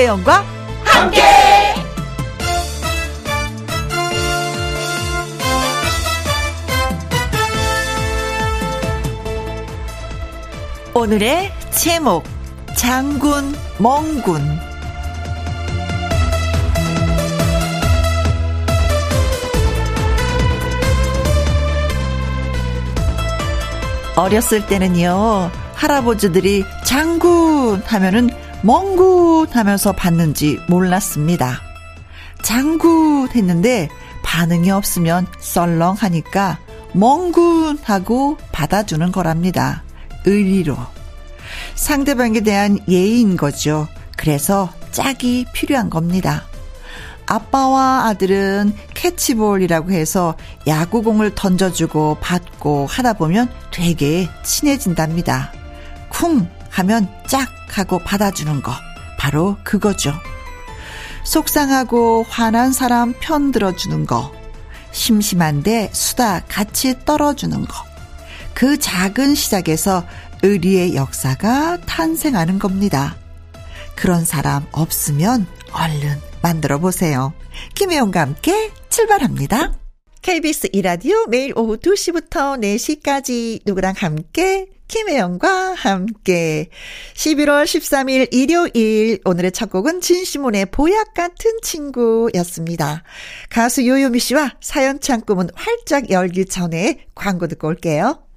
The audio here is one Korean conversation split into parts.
김혜영과 함께. 오늘의 제목 장군 멍군 어렸을 때는요 할아버지들이 장군 하면은 멍군 하면서 봤는지 몰랐습니다. 장군 했는데 반응이 없으면 썰렁하니까 멍군 하고 받아주는 거랍니다. 의리로. 상대방에 대한 예의인 거죠. 그래서 짝이 필요한 겁니다. 아빠와 아들은 캐치볼이라고 해서 야구공을 던져주고 받고 하다 보면 되게 친해진답니다. 쿵 하면 짝 하고 받아주는 거. 바로 그거죠. 속상하고 화난 사람 편 들어주는 거. 심심한데 수다 같이 떨어주는 거. 그 작은 시작에서 의리의 역사가 탄생하는 겁니다. 그런 사람 없으면 얼른 만들어 보세요. 김혜영과 함께 출발합니다. KBS 이라디오 매일 오후 2시부터 4시까지 누구랑 함께 김혜영과 함께 11월 13일 일요일 오늘의 첫 곡은 진시몬의 보약 같은 친구였습니다. 가수 요요미 씨와 사연 창구문 활짝 열기 전에 광고 듣고 올게요.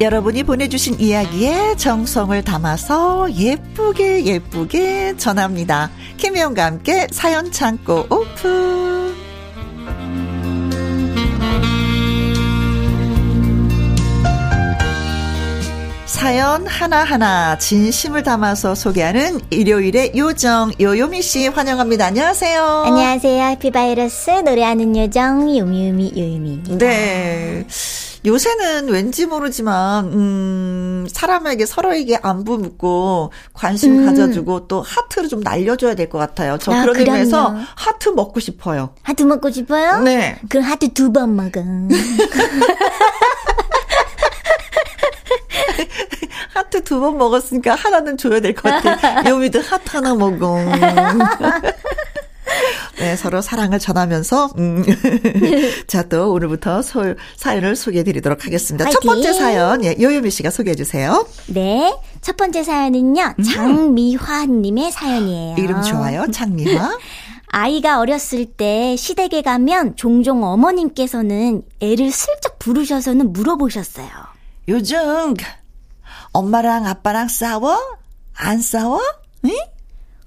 여러분이 보내주신 이야기에 정성을 담아서 예쁘게 예쁘게 전합니다. 김혜영과 함께 사연 창고 오픈. 사연 하나하나 진심을 담아서 소개하는 일요일의 요정 요요미 씨 환영합니다. 안녕하세요. 안녕하세요. 해피바이러스 노래하는 요정 요미요미 요요미입니다. 네. 요새는 왠지 모르지만 음 사람에게 서로에게 안부 묻고 관심 음. 가져주고 또 하트를 좀 날려줘야 될 것 같아요. 저 아, 그런 그럼요. 의미에서 하트 먹고 싶어요. 하트 먹고 싶어요? 네. 그럼 하트 두 번 먹어. 하트 두 번 먹었으니까 하나는 줘야 될 것 같아. 요미도 하트 하나 먹어. 네, 서로 사랑을 전하면서, 음. 자, 또 오늘부터 소, 사연을 소개해 드리도록 하겠습니다. 화이팅. 첫 번째 사연, 예, 요요미 씨가 소개해 주세요. 네. 첫 번째 사연은요, 음. 장미화님의 사연이에요. 이름 좋아요, 장미화. 아이가 어렸을 때 시댁에 가면 종종 어머님께서는 애를 슬쩍 부르셔서는 물어보셨어요. 요즘 엄마랑 아빠랑 싸워? 안 싸워? 응?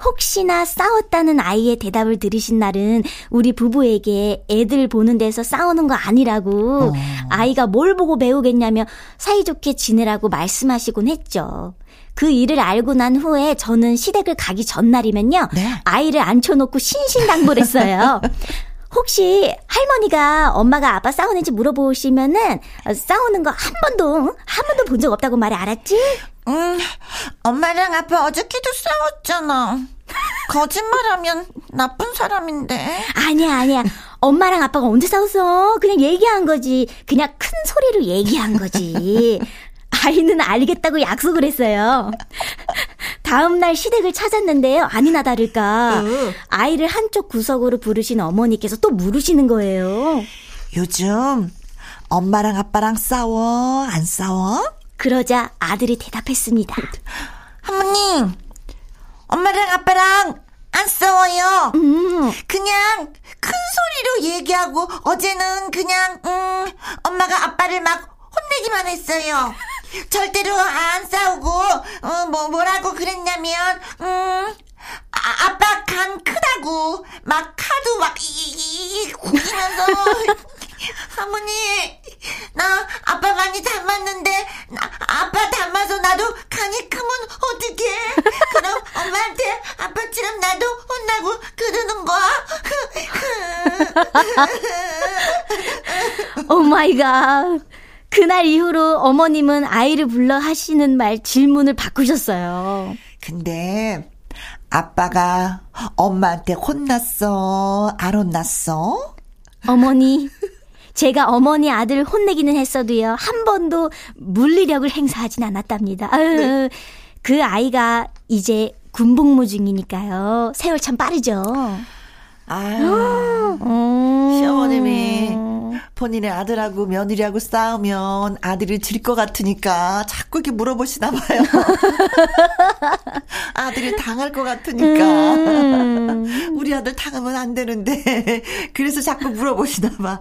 혹시나 싸웠다는 아이의 대답을 들으신 날은 우리 부부에게 애들 보는 데서 싸우는 거 아니라고 어. 아이가 뭘 보고 배우겠냐며 사이좋게 지내라고 말씀하시곤 했죠. 그 일을 알고 난 후에 저는 시댁을 가기 전날이면요. 네. 아이를 앉혀놓고 신신당부했어요. 혹시 할머니가 엄마가 아빠 싸우는지 물어보시면은 싸우는 거 한 번도 한 번도 본 적 없다고 말해 알았지? 응, 엄마랑 아빠 어저께도 싸웠잖아. 거짓말하면 나쁜 사람인데. 아니야, 아니야. 엄마랑 아빠가 언제 싸웠어? 그냥 얘기한 거지. 그냥 큰 소리로 얘기한 거지. 아이는 알겠다고 약속을 했어요. 다음날 시댁을 찾았는데요. 아니나 다를까. 아이를 한쪽 구석으로 부르신 어머니께서 또 물으시는 거예요. 요즘 엄마랑 아빠랑 싸워? 안 싸워? 그러자 아들이 대답했습니다. 어머님, 엄마랑 아빠랑 안 싸워요. 음. 그냥 큰 소리로 얘기하고 어제는 그냥 음 엄마가 아빠를 막 혼내기만 했어요. 절대로 안 싸우고 어, 뭐 뭐라고 그랬냐면 음 아, 아빠 간 크다고 막 카드 막 이이 구기면서 할머니, 나 아빠 많이 닮았는데, 나 아빠 닮아서 나도 간이 크면 어떡해? 그럼 엄마한테 아빠처럼 나도 혼나고 그러는 거야? Oh my God. 그날 이후로 어머님은 아이를 불러 하시는 말 질문을 바꾸셨어요. 근데 아빠가 엄마한테 혼났어? 안 혼났어? 어머니, 제가 어머니 아들을 혼내기는 했어도요, 한 번도 물리력을 행사하진 않았답니다. 아유, 네. 그 아이가 이제 군복무 중이니까요. 세월 참 빠르죠. 아유, 음. 시어머님이 본인의 아들하고 며느리하고 싸우면 아들이 질 것 같으니까 자꾸 이렇게 물어보시나 봐요. 아들이 당할 것 같으니까. 음. 우리 아들 당하면 안 되는데. 그래서 자꾸 물어보시나 봐.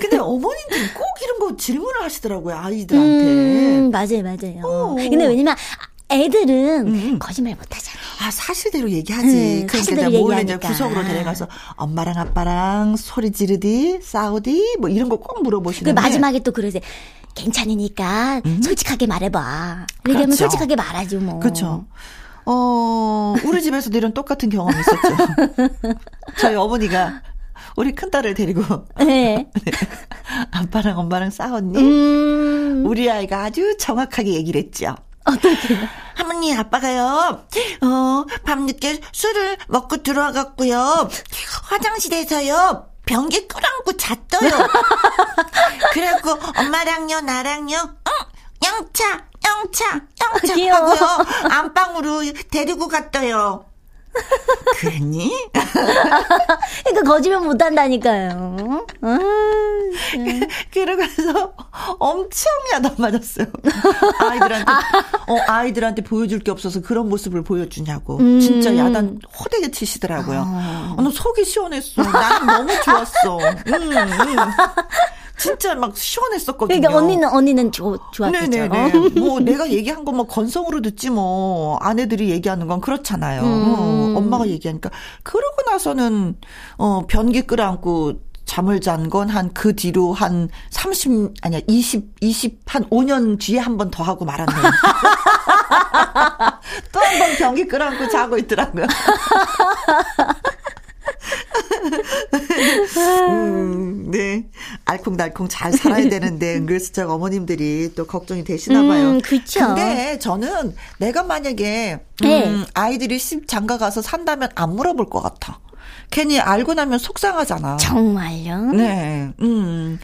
근데 어머님들은 꼭 이런 거 질문을 하시더라고요, 아이들한테. 음, 맞아요, 맞아요. 오. 근데 왜냐면 애들은 음. 거짓말 못 하잖아. 아, 사실대로 얘기하지. 음, 그러니까 내가 몰래 이제 구석으로 데려가서 엄마랑 아빠랑 소리 지르디, 싸우디, 뭐 이런 거 꼭 물어보시는데. 그 마지막에 또 그러세요. 괜찮으니까 음? 솔직하게 말해봐. 얘기하면 그렇죠. 솔직하게 말하죠, 뭐. 그렇죠. 어, 우리 집에서도 이런 똑같은 경험이 있었죠. 저희 어머니가 우리 큰딸을 데리고. 네. 아빠랑 엄마랑 싸웠니? 음. 우리 아이가 아주 정확하게 얘기를 했죠. 어떻게? 할머니, 아빠가요, 어, 밤늦게 술을 먹고 들어와갖고요, 화장실에서요, 변기 끌어안고 잤어요. 그래갖고 엄마랑요, 나랑요, 응, 영차, 영차, 영차. 하고요, 안방으로 데리고 갔어요. 그랬니? 그러니까 거짓말 못 한다니까요. 아, 그러고서 엄청 야단 맞았어요. 아이들한테 어 아이들한테 보여줄 게 없어서 그런 모습을 보여주냐고. 음. 진짜 야단 호되게 치시더라고요. 아. 어, 나 속이 시원했어. 나는 너무 좋았어. 음, 음. 진짜 막 시원했었거든요. 그러니까 언니는 언니는 좋 좋았겠죠. 네네네. 뭐 내가 얘기한 거 뭐 건성으로 듣지 뭐 아내들이 얘기하는 건 그렇잖아요. 음. 어, 엄마가 얘기하니까 그러고 나서는 어 변기 끌어안고 잠을 잔 건 한 그 뒤로 한 30, 아니야, 20, 20, 한 5년 뒤에 한 번 더 하고 말았네. 또한 번 변기 끌어안고 자고 있더라고요. 음, 네. 알콩달콩 잘 살아야 되는데 은근슬쩍 어머님들이 또 걱정이 되시나 봐요. 음, 그렇죠. 근데 저는 내가 만약에 네. 음, 아이들이 십 장가 가서 산다면 안 물어볼 것 같아. 괜히 알고 나면 속상하잖아. 정말요? 네. 음.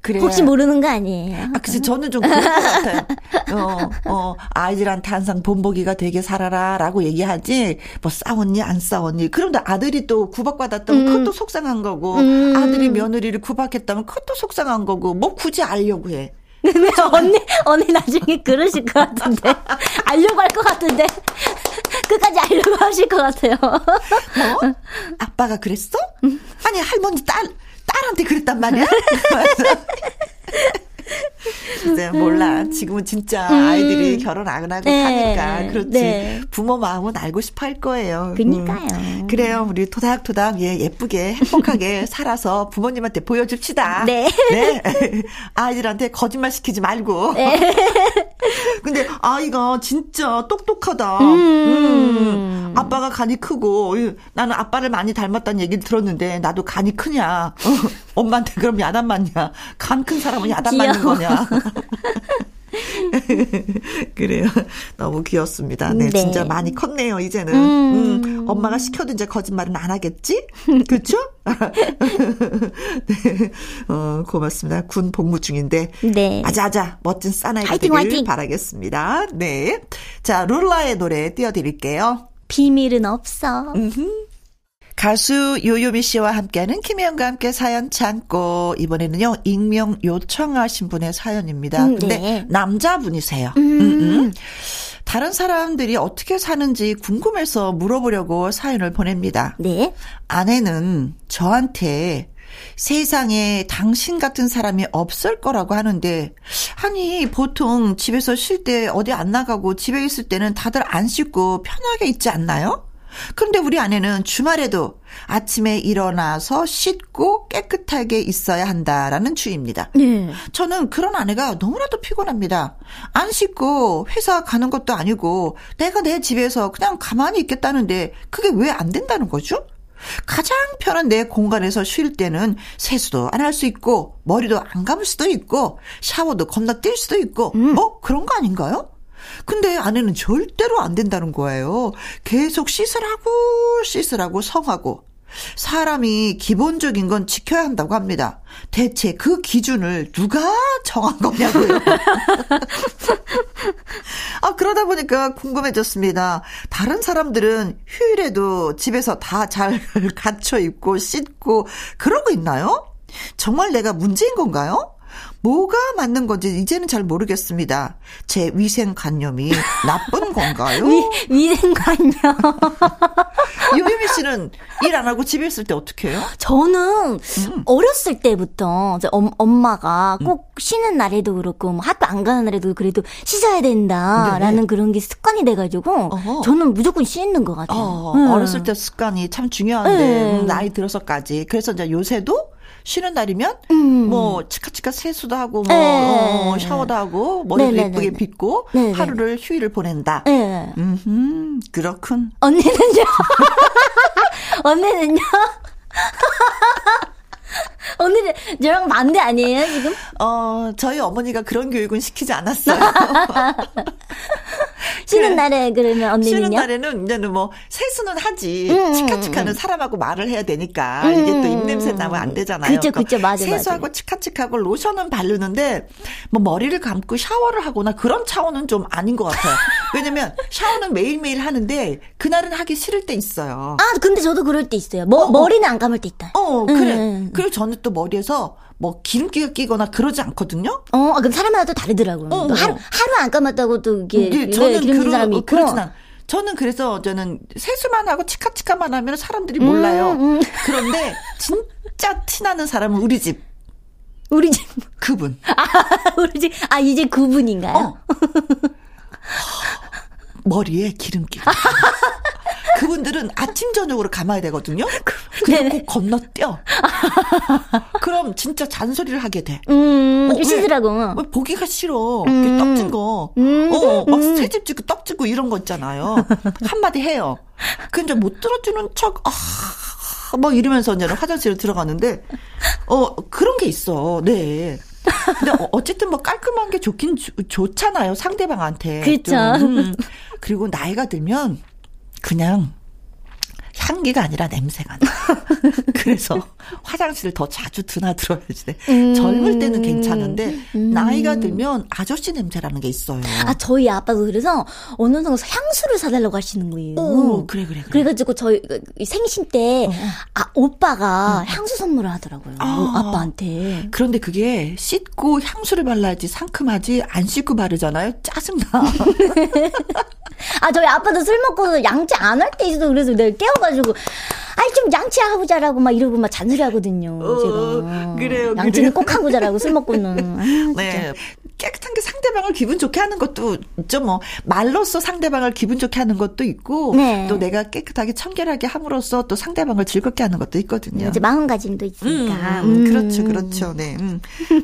그래. 혹시 모르는 거 아니에요? 아, 글쎄, 저는 좀 그런 것 같아요. 어, 어, 아이들한테 항상 본보기가 되게 살아라, 라고 얘기하지, 뭐 싸웠니, 안 싸웠니. 그런데 아들이 또 구박받았다면 음. 그것도 속상한 거고, 음. 아들이 며느리를 구박했다면 그것도 속상한 거고, 뭐 굳이 알려고 해. 근데 언니, 언니 나중에 그러실 것 같은데. 알려고 할 것 같은데. 끝까지 알려고 하실 것 같아요. 뭐? 아빠가 그랬어? 아니, 할머니 딸, 딸한테 그랬단 말이야? 글쎄 몰라. 지금은 진짜 음. 아이들이 결혼 안 하고 네. 사니까 그렇지. 네. 부모 마음은 알고 싶어 할 거예요. 그니까요. 음. 그래요. 우리 토닥토닥 예 예쁘게 행복하게 살아서 부모님한테 보여줍시다. 네. 네. 아이들한테 거짓말 시키지 말고. 네. 근데 아이가 진짜 똑똑하다. 음. 음. 아빠가 간이 크고 나는 아빠를 많이 닮았다는 얘기를 들었는데 나도 간이 크냐? 엄마한테 그럼 야단 맞냐? 간 큰 사람은 야단 맞는 거냐? 그래요. 너무 귀엽습니다. 네, 네, 진짜 많이 컸네요, 이제는. 음. 음, 엄마가 시켜도 이제 거짓말은 안 하겠지? 그쵸? 네, 어, 고맙습니다. 군 복무 중인데. 네. 아자아자, 멋진 사나이가 되길 화이팅. 바라겠습니다. 네. 자, 룰라의 노래 띄워드릴게요. 비밀은 없어. 음흠. 가수 요요미 씨와 함께하는 김혜영과 함께 사연 참고 이번에는요 익명 요청하신 분의 사연입니다. 음, 근데 네. 남자분이세요. 음. 음, 음. 다른 사람들이 어떻게 사는지 궁금해서 물어보려고 사연을 보냅니다. 네. 아내는 저한테 세상에 당신 같은 사람이 없을 거라고 하는데, 아니, 보통 집에서 쉴 때 어디 안 나가고 집에 있을 때는 다들 안 씻고 편하게 있지 않나요? 그런데 우리 아내는 주말에도 아침에 일어나서 씻고 깨끗하게 있어야 한다라는 주의입니다. 네. 저는 그런 아내가 너무나도 피곤합니다. 안 씻고 회사 가는 것도 아니고 내가 내 집에서 그냥 가만히 있겠다는데 그게 왜 안 된다는 거죠? 가장 편한 내 공간에서 쉴 때는 세수도 안 할 수 있고 머리도 안 감을 수도 있고 샤워도 겁나 뛸 수도 있고 뭐 그런 거 아닌가요? 근데 아내는 절대로 안 된다는 거예요. 계속 씻으라고 씻으라고 성하고 사람이 기본적인 건 지켜야 한다고 합니다. 대체 그 기준을 누가 정한 거냐고요. 아, 그러다 보니까 궁금해졌습니다. 다른 사람들은 휴일에도 집에서 다 잘 갖춰 입고 씻고 그러고 있나요? 정말 내가 문제인 건가요? 뭐가 맞는 건지 이제는 잘 모르겠습니다. 제 위생관념이 나쁜 건가요? 위, 위생관념. 유미미 씨는 일 안 하고 집에 있을 때 어떻게 해요? 저는 음. 어렸을 때부터 이제 엄, 엄마가 꼭 쉬는 날에도 그렇고 뭐 학교 안 가는 날에도 그래도 씻어야 된다라는 네네. 그런 게 습관이 돼가지고 어허. 저는 무조건 씻는 것 같아요. 어, 음. 어렸을 때 습관이 참 중요한데 네. 음, 나이 들어서까지 그래서 이제 요새도 쉬는 날이면 음. 뭐 치카치카 세수도 하고 뭐 네. 어, 샤워도 하고 머리도 네네네네. 예쁘게 빗고 네네. 하루를 휴일을 보낸다. 네. 음, 그렇군. 언니는요? 언니는요? 언니는 저랑 반대 아니에요 지금? 어, 저희 어머니가 그런 교육은 시키지 않았어요. 쉬는 그래. 날에 그러면 언니는요? 쉬는 날에는 이제는 뭐 세수는 하지. 음, 치카치카는 사람하고 말을 해야 되니까 이게 또 입냄새 나면 안 되잖아요. 그쵸, 그쵸, 맞아, 세수하고 맞아. 치카치카하고 로션은 바르는데 뭐 머리를 감고 샤워를 하거나 그런 차원은 좀 아닌 것 같아요. 왜냐면 샤워는 매일매일 하는데 그날은 하기 싫을 때 있어요. 아 근데 저도 그럴 때 있어요. 머, 어, 어. 머리는 안 감을 때 있다. 어, 그래. 음. 그리고 저는 또 머리에서 뭐 기름기가 끼거나 그러지 않거든요. 어, 아, 그럼 사람마다 또 다르더라고요. 어, 또 어. 하루, 하루 안 감았다고 또 이게 네, 저는 기름진 그런- 사람이 어, 있고. 그렇진 않. 저는 그래서 저는 세수만 하고 치카치카만 하면 사람들이 몰라요. 음. 그런데 진짜 티나는 사람은 우리 집 우리 집, 그분. 우리 집, 아, 이제 9분인가요? 어. 머리에 기름기. 그분들은 아침 저녁으로 감아야 되거든요. 네네. 꼭 건너뛰어. 그럼 진짜 잔소리를 하게 돼. 음, 어, 왜? 보기가 싫어. 이렇게 떡진 거. 음. 어, 막 새집 짓고 떡 짓고 이런 거 있잖아요. 한마디 해요. 근데 못 들어주는 척, 아, 뭐 이러면서 이제 화장실에 들어가는데, 어, 그런 게 있어. 네. 근데 어- 어쨌든 뭐 깔끔한 게 좋긴 좋- 좋잖아요. 상대방한테. 좀. 음. 그리고 나이가 들면 그냥 향기가 아니라 냄새가 나. 그래서 화장실을 더 자주 드나들어야지 돼. 음. 젊을 때는 괜찮은데 나이가 들면 아저씨 냄새라는 게 있어요. 아, 저희 아빠가 그래서 어느 순간 향수를 사달라고 하시는 거예요. 오, 그래 그래 그래. 그래가지고 저희 그 생신 때, 어, 아, 오빠가 향수 선물을 하더라고요. 아. 아빠한테. 그런데 그게 씻고 향수를 발라야지 상큼하지 안 씻고 바르잖아요. 짜증나. 아, 저희 아빠도 술 먹고 양치 안 할 때 있어서 그래서 내가 깨워가 지고, 아이, 좀 양치하고 자라고 막 이러고 막 잔소리 하거든요. 어, 제가. 그래요, 양치는 그래요. 꼭 하고 자라고 술 먹고는. 아. 네. 깨끗한 게 상대방을 기분 좋게 하는 것도 있죠. 뭐 말로써 상대방을 기분 좋게 하는 것도 있고 네. 또 내가 깨끗하게 청결하게 함으로써 또 상대방을 즐겁게 하는 것도 있거든요. 이제 마음가짐도 음, 있으니까. 음, 그렇죠, 그렇죠. 네. 음.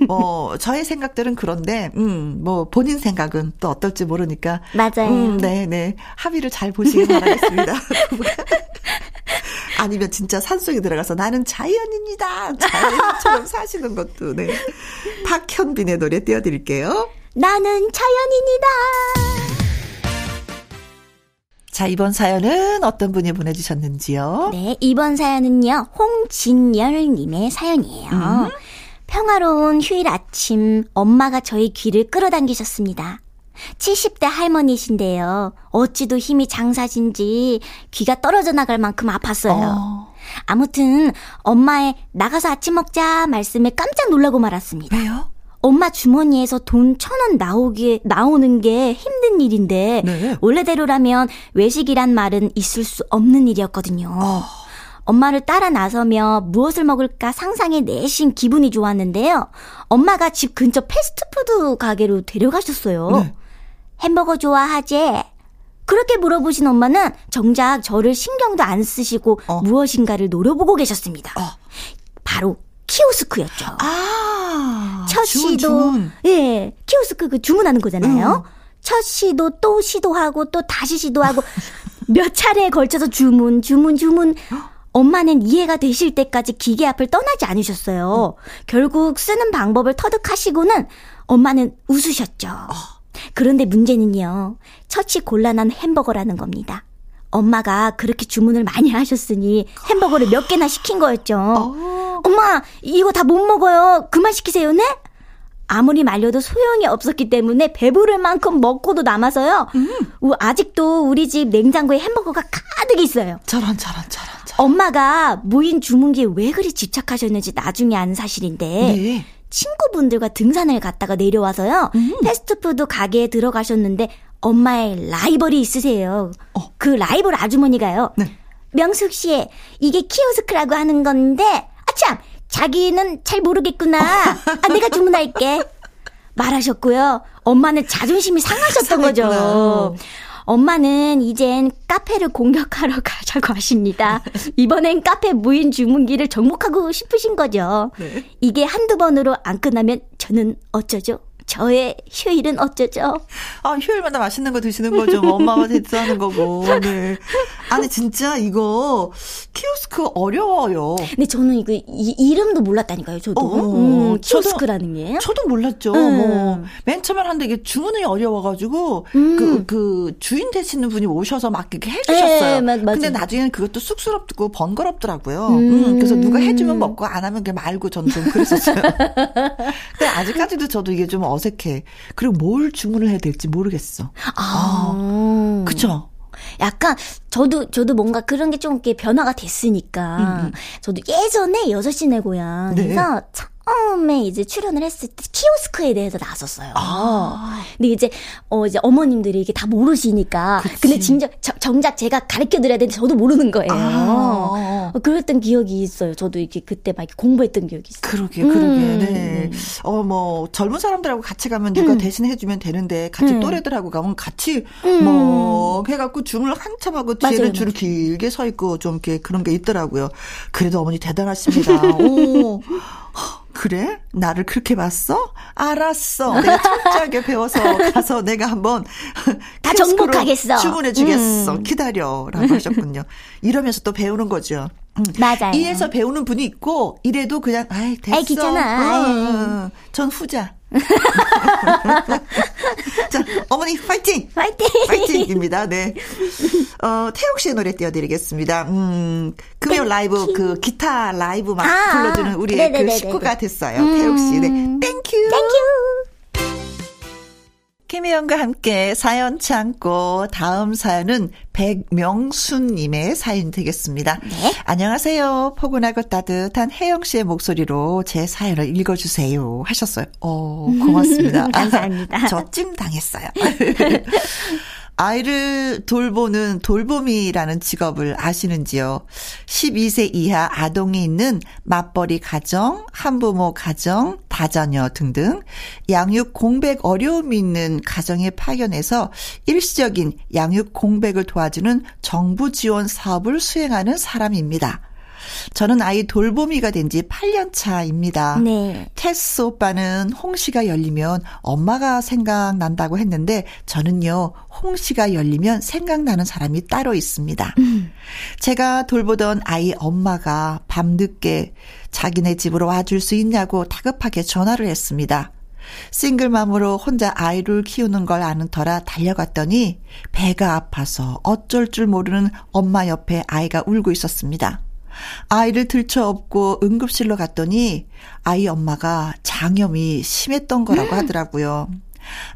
뭐, 저의 생각들은 그런데, 음, 뭐, 본인 생각은 또 어떨지 모르니까. 맞아요. 음, 네, 네. 합의를 잘 보시길 바라겠습니다. 아니면 진짜 산속에 들어가서 나는 자연입니다. 자연처럼 사시는 것도, 네. 박현빈의 노래 띄워드릴게요. 나는 자연인이다. 자, 이번 사연은 어떤 분이 보내주셨는지요? 네, 이번 사연은요, 홍진열님의 사연이에요. 음. 평화로운 휴일 아침, 엄마가 저희 귀를 끌어당기셨습니다. 70대 할머니신데요. 어찌도 힘이 장사진지 귀가 떨어져 나갈 만큼 아팠어요. 어, 아무튼 엄마의 나가서 아침 먹자 말씀에 깜짝 놀라고 말았습니다. 왜요? 엄마 주머니에서 돈 천 원 나오게 나오는 게 힘든 일인데 네. 원래대로라면 외식이란 말은 있을 수 없는 일이었거든요. 엄마를 따라 나서며 무엇을 먹을까 상상해 내신 기분이 좋았는데요. 엄마가 집 근처 패스트푸드 가게로 데려가셨어요. 네. 햄버거 좋아하지? 그렇게 물어보신 엄마는 정작 저를 신경도 안 쓰시고 어. 무엇인가를 노려보고 계셨습니다. 어. 바로 키오스크였죠. 아. 첫 주문, 시도 주문. 예 키오스크 그 주문하는 거잖아요. 첫 시도 또 시도하고 또 다시 시도하고 몇 차례에 걸쳐서 주문 주문 주문 엄마는 이해가 되실 때까지 기계 앞을 떠나지 않으셨어요. 결국 쓰는 방법을 터득하시고는 엄마는 웃으셨죠. 그런데 문제는요. 첫이 곤란한 햄버거라는 겁니다. 엄마가 그렇게 주문을 많이 하셨으니 햄버거를 몇 개나 시킨 거였죠. 어. 엄마, 이거 다 못 먹어요. 그만 시키세요, 네? 아무리 말려도 소용이 없었기 때문에 배부를 만큼 먹고도 남아서요. 우- 아직도 우리 집 냉장고에 햄버거가 가득 있어요. 저런 저런 저런 저런. 엄마가 무인 주문기에 왜 그리 집착하셨는지 나중에 아는 사실인데 네. 친구분들과 등산을 갔다가 내려와서요. 패스트푸드 가게에 들어가셨는데 엄마의 라이벌이 있으세요. 어. 그 라이벌 아주머니가요. 네. 명숙 씨, 이게 키오스크라고 하는 건데, 아참, 자기는 잘 모르겠구나. 아, 내가 주문할게. 말하셨고요. 엄마는 자존심이 상하셨던 상했구나. 거죠. 엄마는 이젠 카페를 공격하러 가자고 하십니다. 이번엔 카페 무인 주문기를 정복하고 싶으신 거죠. 네. 이게 한두 번으로 안 끝나면 저는 어쩌죠? 저의 휴일은 어쩌죠? 아, 휴일마다 맛있는 거 드시는 거죠. 뭐 엄마가 대처하는 거고. 네. 아니, 진짜 이거 키오스크 어려워요. 근데 저는 이거 이, 이름도 몰랐다니까요, 저도. 어, 어, 음, 키오스크라는 게. 저도 몰랐죠. 음. 뭐, 맨 처음에 하는데 이게 주문이 어려워가지고, 음. 그, 그, 주인 되시는 분이 오셔서 막 이렇게 해주셨어요. 예, 맞- 맞아요. 근데 나중에는 그것도 쑥스럽고 번거롭더라고요. 음. 음, 그래서 누가 해주면 먹고 안 하면 그냥 말고 전 좀 그랬었어요. 근데 아직까지도 저도 이게 좀 어색해. 그리고 뭘 주문을 해야 될지 모르겠어. 아. 그쵸? 약간 저도 저도 뭔가 그런 게 좀 이렇게 변화가 됐으니까 음, 음. 저도 예전에 여섯 시내 고향에서 처음에 이제 출연을 했을 때 키오스크에 대해서 나섰어요. 아. 근데 이제 어 이제 어머님들이 이게 다 모르시니까 그치. 근데 진짜 저- 정작 제가 가르쳐 드려야 되는데 저도 모르는 거예요. 아. 어, 그랬던 기억이 있어요. 저도 이렇게 그때 막 이렇게 공부했던 기억이 있어요. 그러게, 그러게, 음. 네. 어, 뭐, 젊은 사람들하고 같이 가면 누가 대신 해주면 되는데, 같이 음. 또래들하고 가면 같이, 음. 뭐, 해갖고 줄을 한참 하고, 뒤에는 맞아요, 줄을 길게 서 있고, 좀 이렇게 그런 게 있더라고요. 그래도 어머니 대단하십니다. 오. 허, 그래? 나를 그렇게 봤어? 알았어. 내가 철저하게 배워서 가서 내가 한번 다 정복하겠어. 주문해 주겠어. 음. 기다려. 라고 하셨군요. 이러면서 또 배우는 거죠. 음. 맞아요. 이에서 배우는 분이 있고 이래도 그냥 아이 됐어. 아이, 귀찮아. 어, 전 후자. 자 어머니 파이팅. 파이팅! 파이팅입니다. 네. 어, 태욱 씨의 노래 띄워드리겠습니다. 음, 금요 라이브, 그, 기타 라이브 막 아, 불러주는 우리 그 네네네네네. 식구가 됐어요. 음. 태욱 씨. 네. Thank you. Thank you! 김혜영과 함께 사연 창고 다음 사연은 백명순님의 사연 되겠습니다. 네. 안녕하세요. 포근하고 따뜻한 혜영 씨의 목소리로 제 사연을 읽어주세요. 하셨어요. 어, 고맙습니다. 감사합니다. 저찜 당했어요. 아이를 돌보는 돌봄이라는 직업을 아시는지요? 12세 이하 아동이 있는 맞벌이 가정, 한부모 가정, 다자녀 등등 양육 공백 어려움이 있는 가정에 파견해서 일시적인 양육 공백을 도와주는 정부 지원 사업을 수행하는 사람입니다. 저는 아이 돌보미가 된 지 8년 차입니다. 네. 테스 오빠는 홍시가 열리면 엄마가 생각난다고 했는데 저는요, 홍시가 열리면 생각나는 사람이 따로 있습니다. 제가 돌보던 아이 엄마가 밤늦게 자기네 집으로 와줄 수 있냐고 다급하게 전화를 했습니다. 싱글맘으로 혼자 아이를 키우는 걸 아는 터라 달려갔더니 배가 아파서 어쩔 줄 모르는 엄마 옆에 아이가 울고 있었습니다. 아이를 들쳐 업고 응급실로 갔더니 아이 엄마가 장염이 심했던 거라고 하더라고요.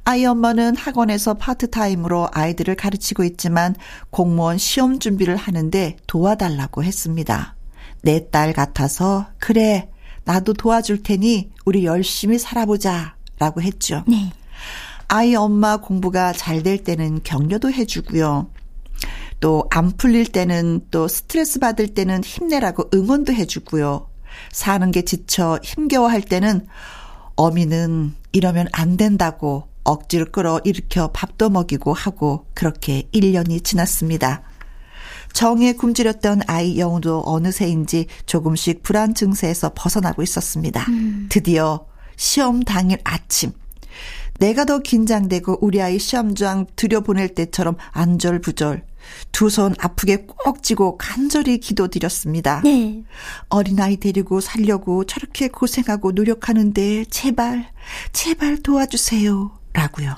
아이 엄마는 학원에서 파트타임으로 아이들을 가르치고 있지만 공무원 시험 준비를 하는데 도와달라고 했습니다. 내 딸 같아서 그래 나도 도와줄 테니 우리 열심히 살아보자 라고 했죠. 네. 아이 엄마 공부가 잘 될 때는 격려도 해주고요. 또 안 풀릴 때는 또 스트레스 받을 때는 힘내라고 응원도 해주고요. 사는 게 지쳐 힘겨워할 때는 어미는 이러면 안 된다고 억지로 끌어 일으켜 밥도 먹이고 하고 그렇게 1년이 지났습니다. 정에 굶주렸던 아이 영우도 어느새인지 조금씩 불안 증세에서 벗어나고 있었습니다. 음. 드디어 시험 당일 아침 내가 더 긴장되고 우리 아이 시험장 들여보낼 때처럼 안절부절 두 손 아프게 꼭 쥐고 간절히 기도드렸습니다. 네. 어린아이 데리고 살려고 저렇게 고생하고 노력하는데 제발 제발 도와주세요. 라고요.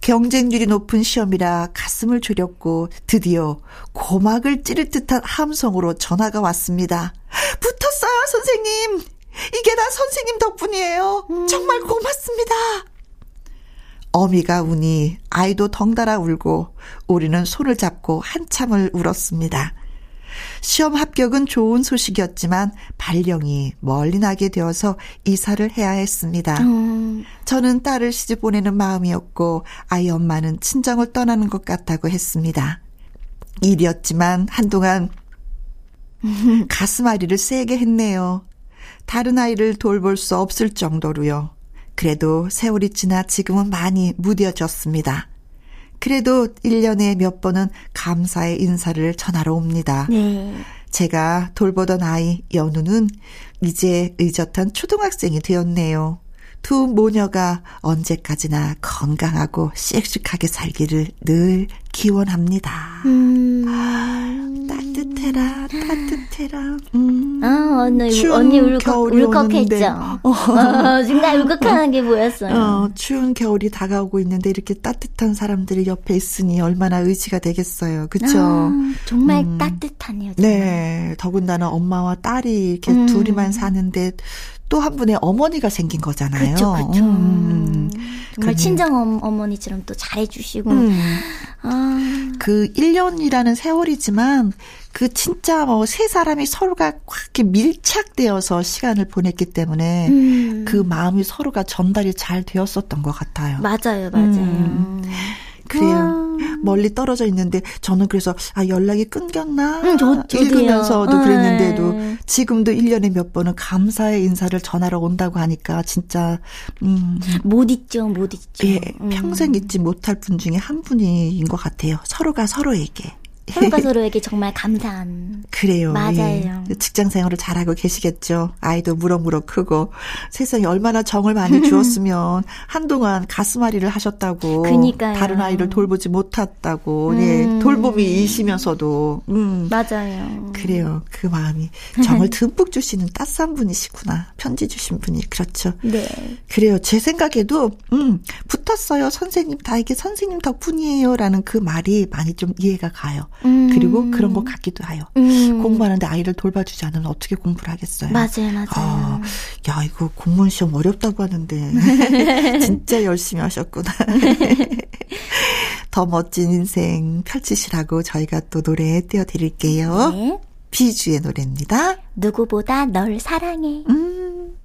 경쟁률이 높은 시험이라 가슴을 졸였고 드디어 고막을 찌를 듯한 함성으로 전화가 왔습니다. 붙었어요, 선생님. 이게 다 선생님 덕분이에요. 정말 고맙습니다. 어미가 우니 아이도 덩달아 울고 우리는 손을 잡고 한참을 울었습니다. 시험 합격은 좋은 소식이었지만 발령이 멀리 나게 되어서 이사를 해야 했습니다. 음. 저는 딸을 시집 보내는 마음이었고 아이 엄마는 친정을 떠나는 것 같다고 했습니다. 일이었지만 한동안 가슴앓이를 세게 했네요. 다른 아이를 돌볼 수 없을 정도로요. 그래도 세월이 지나 지금은 많이 무뎌졌습니다. 그래도 1년에 몇 번은 감사의 인사를 전하러 옵니다. 네. 제가 돌보던 아이 연우는 이제 의젓한 초등학생이 되었네요. 두 모녀가 언제까지나 건강하고 씩씩하게 살기를 늘 기원합니다. 음. 따뜻해라, 따뜻해라. 음. 아, 언니, 언니 울컥, 울컥했죠. 어. 어, 순간 울컥하는 게 보였어요. 어, 추운 겨울이 다가오고 있는데 이렇게 따뜻한 사람들이 옆에 있으니 얼마나 의지가 되겠어요. 그쵸? 아, 정말 음. 따뜻하네요. 정말. 네. 더군다나 엄마와 딸이 이렇게 음. 둘이만 사는데 또 한 분의 어머니가 생긴 거잖아요. 그렇죠, 그렇죠. 음. 정말 친정 어머니처럼 또 잘해주시고. 음. 아. 그 1년이라는 세월이지만 그 진짜 뭐 세 사람이 서로가 확 이렇게 밀착되어서 시간을 보냈기 때문에 음. 그 마음이 서로가 전달이 잘 되었었던 것 같아요. 맞아요, 맞아요. 음. 그래요. 멀리 떨어져 있는데 저는 그래서 아 연락이 끊겼나 응, 저, 읽으면서도 아, 그랬는데도 네. 지금도 1년에 몇 번은 감사의 인사를 전하러 온다고 하니까 진짜 음. 못 잊죠, 못 잊죠. 예, 음. 평생 잊지 못할 분 중에 한 분인 것 같아요. 서로가 서로에게. 서로가 서로에게 정말 감사한. 그래요. 맞아요. 예. 직장 생활을 잘하고 계시겠죠. 아이도 무럭무럭 크고 세상에 얼마나 정을 많이 주었으면 한동안 가슴앓이를 하셨다고. 그니까요. 다른 아이를 돌보지 못했다고. 예. 음. 예. 돌봄이 이시면서도. 음. 맞아요. 그래요. 그 마음이 정을 듬뿍 주시는 따스한 분이시구나. 편지 주신 분이 그렇죠. 네. 그래요. 제 생각에도 음 붙었어요. 선생님 다 이게 선생님 덕분이에요라는 그 말이 많이 좀 이해가 가요. 음. 그리고 그런 것 같기도 해요. 음. 공부하는데 아이를 돌봐주지 않으면 어떻게 공부를 하겠어요? 맞아요, 맞아요. 아, 야, 이거 공무원 시험 어렵다고 하는데 진짜 열심히 하셨구나. 더 멋진 인생 펼치시라고 저희가 또 노래 띄워드릴게요. 네. 비주의 노래입니다. 누구보다 널 사랑해. 음.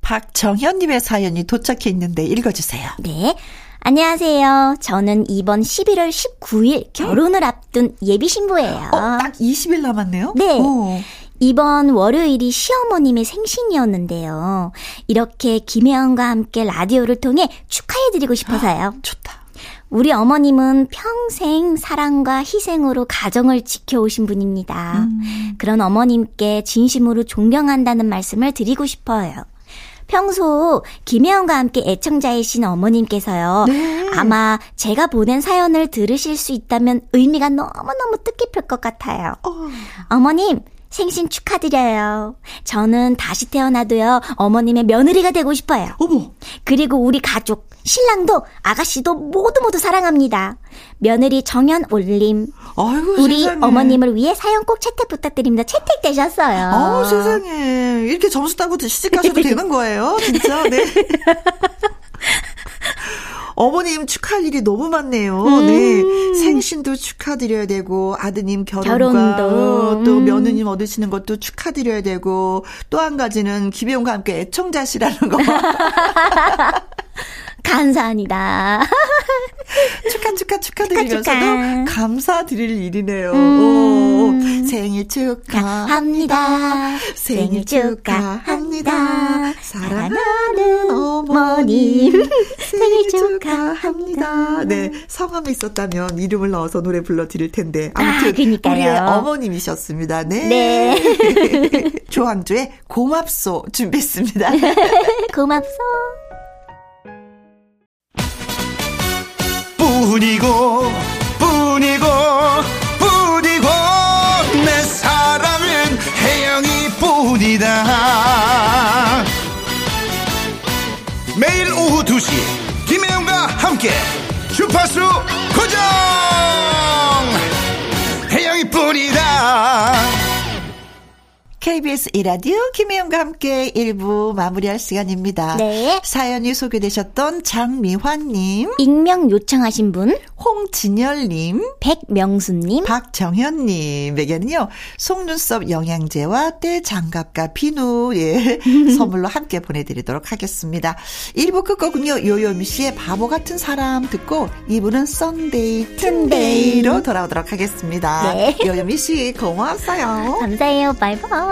박정현님의 사연이 도착해 있는데 읽어주세요. 네. 안녕하세요. 저는 이번 11월 19일 결혼을 앞둔 예비 신부예요. 어, 딱 20일 남았네요? 네. 오. 이번 월요일이 시어머님의 생신이었는데요. 이렇게 김혜영과 함께 라디오를 통해 축하해드리고 싶어서요. 아, 좋다. 우리 어머님은 평생 사랑과 희생으로 가정을 지켜오신 분입니다. 음. 그런 어머님께 진심으로 존경한다는 말씀을 드리고 싶어요. 평소 김혜영과 함께 애청자이신 어머님께서요. 네. 아마 제가 보낸 사연을 들으실 수 있다면 의미가 너무너무 뜻깊을 것 같아요. 어. 어머님, 생신 축하드려요. 저는 다시 태어나도요, 어머님의 며느리가 되고 싶어요. 어머. 그리고 우리 가족, 신랑도 아가씨도 모두 모두 사랑합니다. 며느리 정연 올림. 아이고, 우리 세상에. 어머님을 위해 사연 꼭 채택 부탁드립니다. 채택되셨어요. 아 세상에. 이렇게 점수 따고 시집 가셔도 되는 거예요? 진짜? 네. 어머님 축하할 일이 너무 많네요. 음. 네. 생신도 축하드려야 되고, 아드님 결혼과 결혼도. 또 음. 며느님 얻으시는 것도 축하드려야 되고, 또 한 가지는 김혜영과 함께 애청자시라는 거. 감사합니다. 축하, 축하, 축하드리면서도 축하, 축하. 감사드릴 일이네요. 음. 오, 생일 축하합니다. 생일 축하합니다. 사랑하는 어머님. 생일 축하합니다. 네, 성함이 있었다면 이름을 넣어서 노래 불러드릴 텐데. 아무튼, 아, 우리의 어머님이셨습니다. 네. 네. 조항조의 고맙소 준비했습니다. 고맙소. 뿐이고 뿐이고 뿐이고 내 사랑은 혜영이 뿐이다. 매일 오후 2시 김혜영과 함께 KBS 이라디오 김혜영과 함께 1부 마무리할 시간입니다. 네. 사연이 소개되셨던 장미환님, 익명 요청하신 분, 홍진열님, 백명수님, 박정현님에게는요 속눈썹 영양제와 때 장갑과 비누 예 선물로 함께 보내드리도록 하겠습니다. 1부 끝곡은요 요요미 씨의 바보 같은 사람 듣고 2부는 Sunday 튼데이로 돌아오도록 하겠습니다. 네. 요요미 씨 고마웠어요. 감사해요. 바이바이.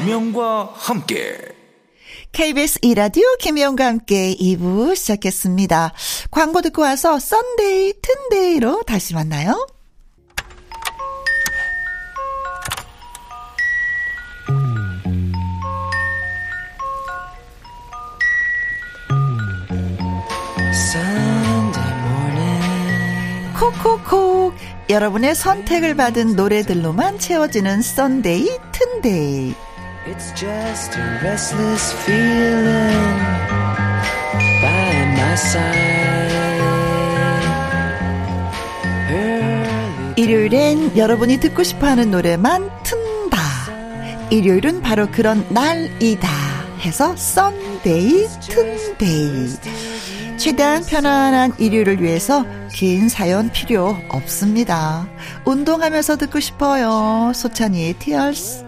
김영과 함께. KBS 이라디오 김혜영과 함께 2부 시작했습니다. 광고 듣고 와서 Sunday, 튼데이로 다시 만나요. 콕콕콕 여러분의 선택을 받은 노래들로만 채워지는 썬데이 튼데이 It's just a restless feeling by my side. 일요일엔 여러분이 듣고 싶어 하는 노래만 튼다. 일요일은 바로 그런 날이다. 해서 썬데이 튼데이. 최대한 편안한 일요일을 위해서 긴 사연 필요 없습니다. 운동하면서 듣고 싶어요. 소찬휘의 Tears.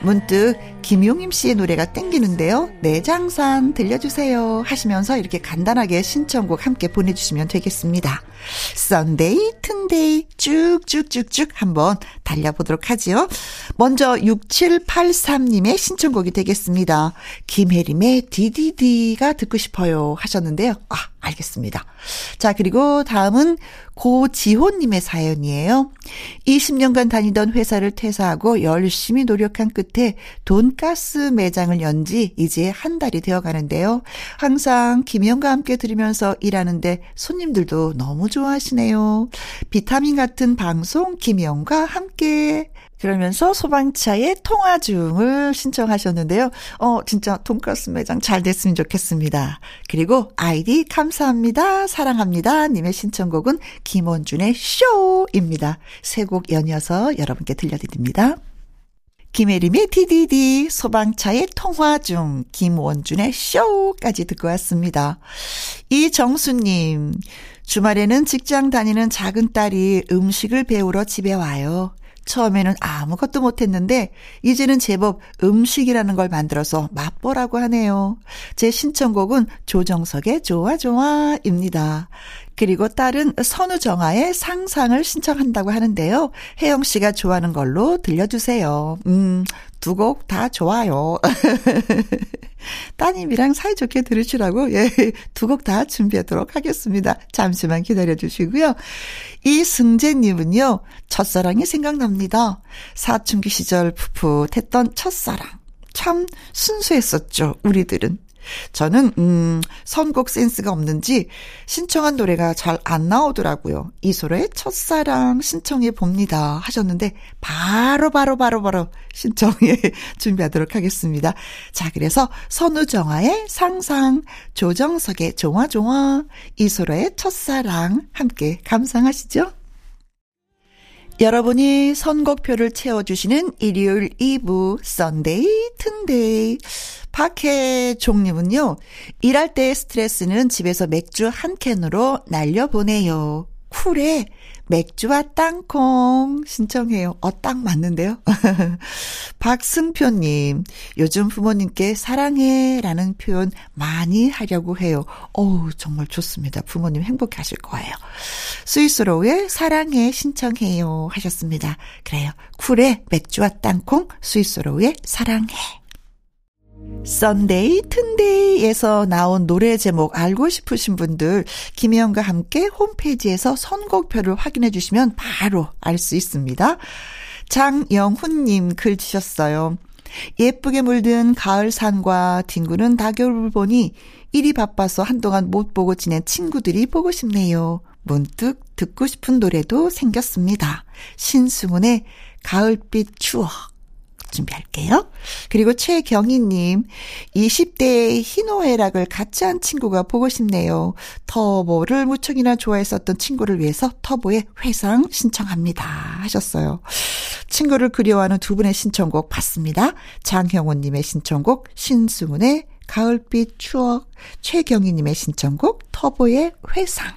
문득 김용임 씨의 노래가 땡기는데요. 내장산 들려주세요 하시면서 이렇게 간단하게 신청곡 함께 보내주시면 되겠습니다. 썬데이, 튼데이 쭉쭉쭉쭉 한번 달려보도록 하지요. 먼저 6783님의 신청곡이 되겠습니다. 김혜림의 디디디가 듣고 싶어요 하셨는데요. 아, 알겠습니다. 자, 그리고 다음은 고지호님의 사연이에요. 20년간 다니던 회사를 퇴사하고 열심히 노력한 끝에 돈 가스 매장을 연 지 이제 한 달이 되어 가는데요. 항상 김영과 함께 들으면서 일하는데 손님들도 너무 좋아하시네요. 비타민 같은 방송 김영과 함께 그러면서 소방차의 통화 중을 신청하셨는데요. 어, 진짜 돈가스 매장 잘 됐으면 좋겠습니다. 그리고 아이디 감사합니다. 사랑합니다. 님의 신청곡은 김원준의 쇼입니다. 세 곡 연이어서 여러분께 들려드립니다. 김혜림의 DDD, 소방차의 통화 중, 김원준의 쇼까지 듣고 왔습니다. 이정수님, 주말에는 직장 다니는 작은 딸이 음식을 배우러 집에 와요. 처음에는 아무것도 못했는데 이제는 제법 음식이라는 걸 만들어서 맛보라고 하네요. 제 신청곡은 조정석의 좋아 좋아입니다. 그리고 딸은 선우정아의 상상을 신청한다고 하는데요. 혜영 씨가 좋아하는 걸로 들려주세요. 음, 두 곡 다 좋아요. 따님이랑 사이좋게 들으시라고, 예, 두 곡 다 준비하도록 하겠습니다. 잠시만 기다려 주시고요. 이승재님은요, 첫사랑이 생각납니다. 사춘기 시절 풋풋했던 첫사랑. 참 순수했었죠, 우리들은. 저는 음 선곡 센스가 없는지 신청한 노래가 잘 안 나오더라고요. 이소라의 첫사랑 신청해 봅니다 하셨는데 바로 바로 바로 바로 신청해 준비하도록 하겠습니다. 자, 그래서 선우정아의 상상, 조정석의 좋아, 이소라의 첫사랑 함께 감상하시죠. 여러분이 선곡표를 채워주시는 일요일 2부 썬데이 튼데이 박혜종님은요. 일할 때 스트레스는 집에서 맥주 한 캔으로 날려보내요. 쿨의 맥주와 땅콩 신청해요. 어, 딱 맞는데요? 박승표님, 요즘 부모님께 사랑해 라는 표현 많이 하려고 해요. 어우, 정말 좋습니다. 부모님 행복해 하실 거예요. 스윗소로우의 사랑해 신청해요 하셨습니다. 그래요. 쿨의 맥주와 땅콩, 스윗소로우의 사랑해. 썬데이 튼데이에서 나온 노래 제목 알고 싶으신 분들 김혜영과 함께 홈페이지에서 선곡표를 확인해 주시면 바로 알 수 있습니다. 장영훈님 글 주셨어요. 예쁘게 물든 가을 산과 뒹구는 낙엽을 보니 일이 바빠서 한동안 못 보고 지낸 친구들이 보고 싶네요. 문득 듣고 싶은 노래도 생겼습니다. 신승훈의 가을빛 추억. 준비할게요. 그리고 최경희님, 20대의 희노애락을 같이 한 친구가 보고 싶네요. 터보를 무척이나 좋아했었던 친구를 위해서 터보의 회상 신청합니다. 하셨어요. 친구를 그리워하는 두 분의 신청곡 봤습니다. 장형호님의 신청곡, 신승훈의 가을빛 추억, 최경희님의 신청곡, 터보의 회상.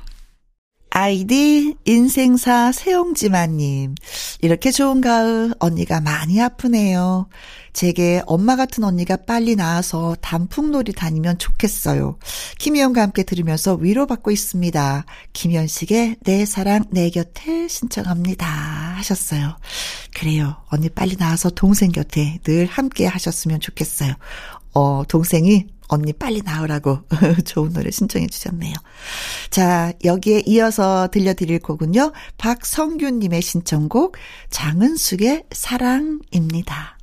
아이디 인생사 세용지마님. 이렇게 좋은 가을 언니가 많이 아프네요. 제게 엄마 같은 언니가 빨리 나와서 단풍놀이 다니면 좋겠어요. 김희영과 함께 들으면서 위로받고 있습니다. 김현식의 내 사랑 내 곁에 신청합니다. 하셨어요. 그래요. 언니 빨리 나와서 동생 곁에 늘 함께 하셨으면 좋겠어요. 어, 동생이 언니 빨리 나오라고 좋은 노래 신청해 주셨네요. 자, 여기에 이어서 들려드릴 곡은요. 박성균님의 신청곡 장은숙의 사랑입니다.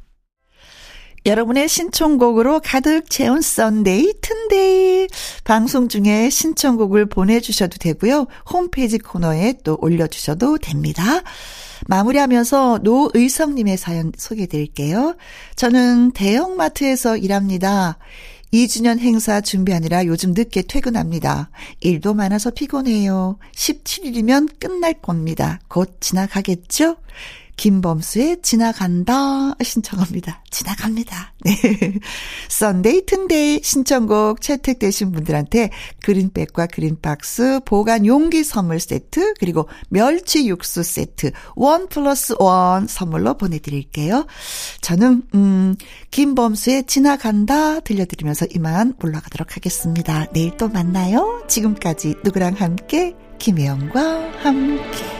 여러분의 신청곡으로 가득 채운 썬데이 튼데이 방송 중에 신청곡을 보내주셔도 되고요. 홈페이지 코너에 또 올려주셔도 됩니다. 마무리하면서 노의성님의 사연 소개해 드릴게요. 저는 대형마트에서 일합니다. 2주년 행사 준비하느라 요즘 늦게 퇴근합니다. 일도 많아서 피곤해요. 17일이면 끝날 겁니다. 곧 지나가겠죠? 김범수의 지나간다 신청합니다. 지나갑니다. 네. 썬데이 튼데이 신청곡 채택되신 분들한테 그린백과 그린박스 보관 용기 선물 세트 그리고 멸치 육수 세트 원 플러스 원 선물로 보내드릴게요. 저는 음 김범수의 지나간다 들려드리면서 이만 올라가도록 하겠습니다. 내일 또 만나요. 지금까지 누구랑 함께 김혜영과 함께